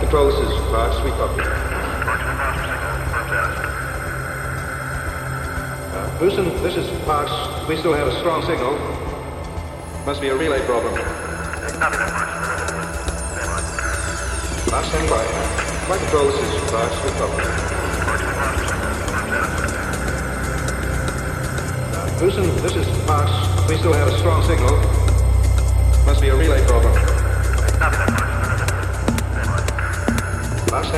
Control, this is. We copy. Uh, Houston, this is Fox. We still have a strong signal. Must be a relay problem. Fox, stand by. Flight control, this is Fox. We copy. Uh, Houston, this is Fox. We still have a strong signal. Must be a relay problem.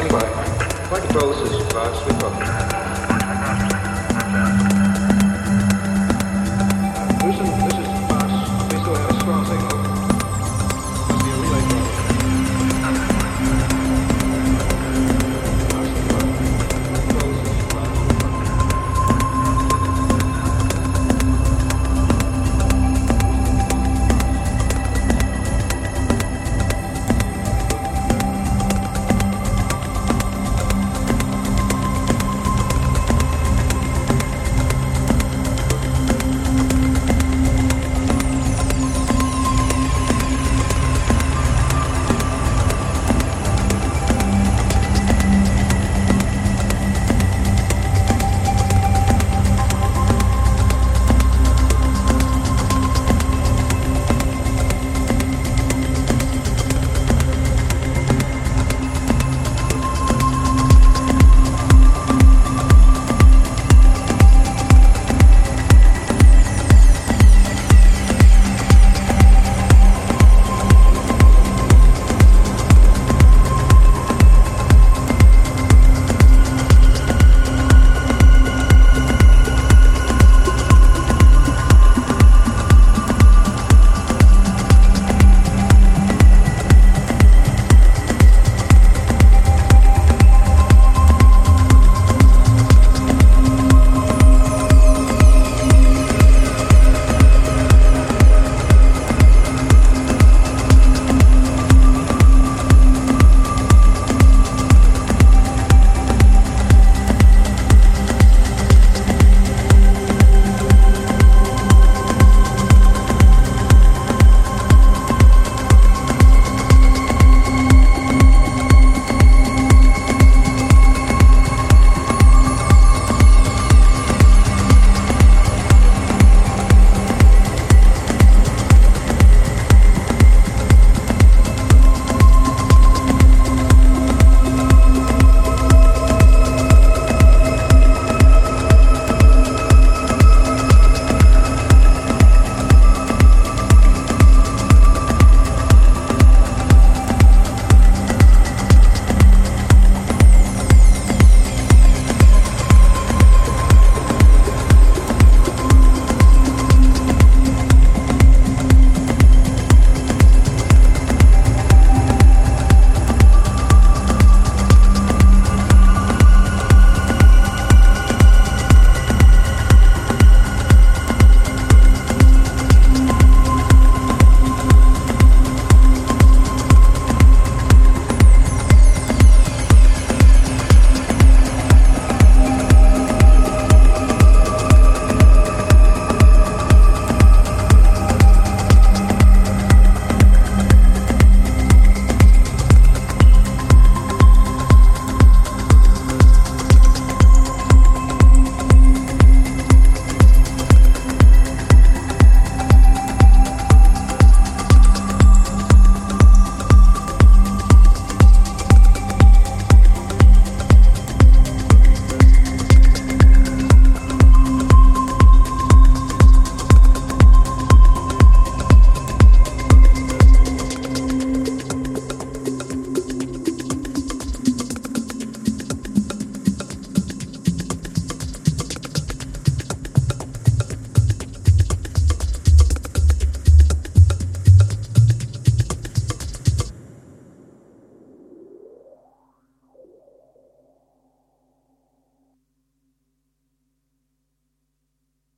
Flight control, this is Fox. We copy.